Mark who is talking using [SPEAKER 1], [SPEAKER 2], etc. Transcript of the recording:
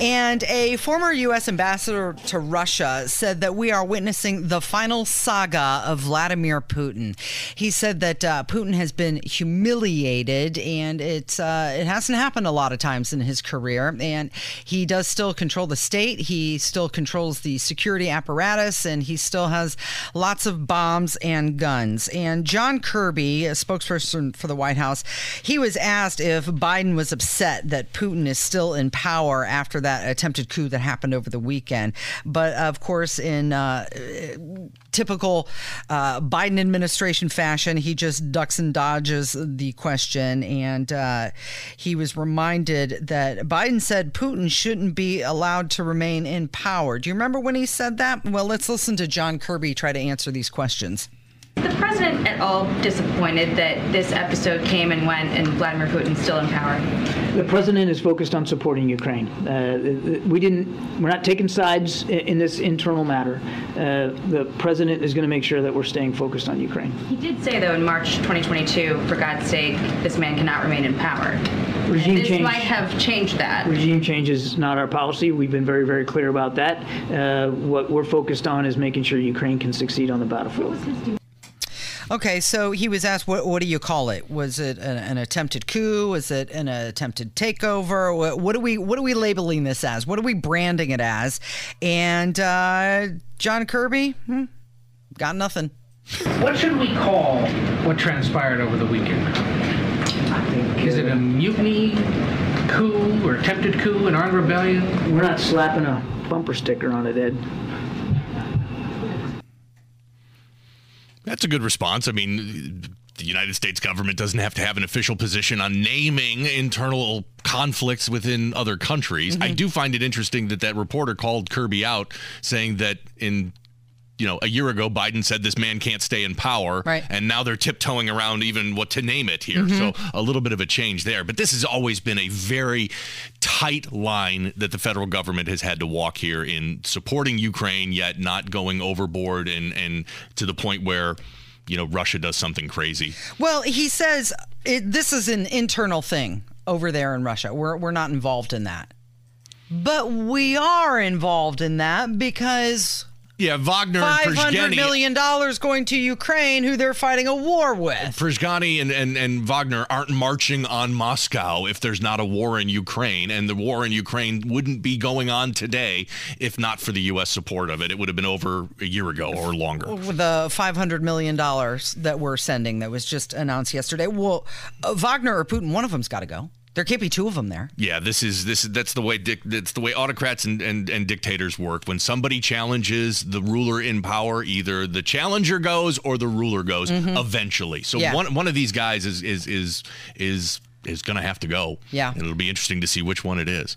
[SPEAKER 1] And a former U.S. ambassador to Russia said that we are witnessing the final saga of Vladimir Putin. He said that uh, Putin has been humiliated, and it's uh, it hasn't happened a lot of times in his career. And he does still control the state. He still controls the security apparatus, and he still has lots of bombs and guns. And John Kirby, a spokesperson for the White House, he was asked if Biden was upset that Putin is still in power after that attempted coup that happened over the weekend. But of course, in uh, typical uh, Biden administration fashion, he just ducks and dodges the question. And uh, he was reminded that Biden said Putin shouldn't be allowed to remain in power. Do you remember when he said that? Well, let's listen to John Kirby try to answer these questions.
[SPEAKER 2] Is the president at all disappointed that this episode came and went and Vladimir Putin's still in power?
[SPEAKER 3] The president is focused on supporting Ukraine. Uh, we didn't. We're not taking sides in, in this internal matter. Uh, the president is going to make sure that we're staying focused on Ukraine.
[SPEAKER 2] He did say, though, in March 2022, for God's sake, this man cannot remain in power.
[SPEAKER 3] Regime
[SPEAKER 2] this
[SPEAKER 3] change.
[SPEAKER 2] might have changed that.
[SPEAKER 3] Regime change is not our policy. We've been very, very clear about that. Uh, what we're focused on is making sure Ukraine can succeed on the battlefield.
[SPEAKER 1] Okay, so he was asked, what, what do you call it? Was it an, an attempted coup? Was it an attempted takeover? What, what, are we what are we labeling this as? What are we branding it as? And uh, John Kirby, hmm, got nothing.
[SPEAKER 4] What should we call what transpired over the weekend? Is it a mutiny, coup, or attempted coup, an armed rebellion?
[SPEAKER 3] We're not slapping a bumper sticker on it, Ed.
[SPEAKER 5] That's a good response. I mean, the United States government doesn't have to have an official position on naming internal conflicts within other countries. I mm-hmm. do find it interesting that that reporter called Kirby out saying that in you know, a year ago, Biden said this man can't stay in power,
[SPEAKER 1] Right.
[SPEAKER 5] and now they're tiptoeing around even what to name it here. Mm-hmm. So a little bit of a change there. But this has always been a very tight line that the federal government has had to walk here in supporting Ukraine, yet not going overboard and and to the point where. You know, Russia does something crazy.
[SPEAKER 1] Well, he says it, this is an internal thing over there in Russia. We're, we're not involved in that. But we are involved in that because
[SPEAKER 5] Yeah, Wagner and
[SPEAKER 1] five hundred million dollars going to Ukraine, who they're fighting a war with.
[SPEAKER 5] Prigozhin and, and, and Wagner aren't marching on Moscow if there's not a war in Ukraine. And the war in Ukraine wouldn't be going on today if not for the U.S. support of it. It would have been over a year ago or longer.
[SPEAKER 1] The five hundred million dollars that we're sending, that was just announced yesterday. Well, uh, Wagner or Putin, one of them's got to go. There can't be two of them there.
[SPEAKER 5] Yeah, this is this is that's the way dic- that's the way autocrats and, and, and dictators work. When somebody challenges the ruler in power, either the challenger goes or the ruler goes mm-hmm. eventually. So
[SPEAKER 1] Yeah.
[SPEAKER 5] one one of these guys is is is is is going to have to go.
[SPEAKER 1] Yeah.
[SPEAKER 5] and it'll be interesting to see which one it is.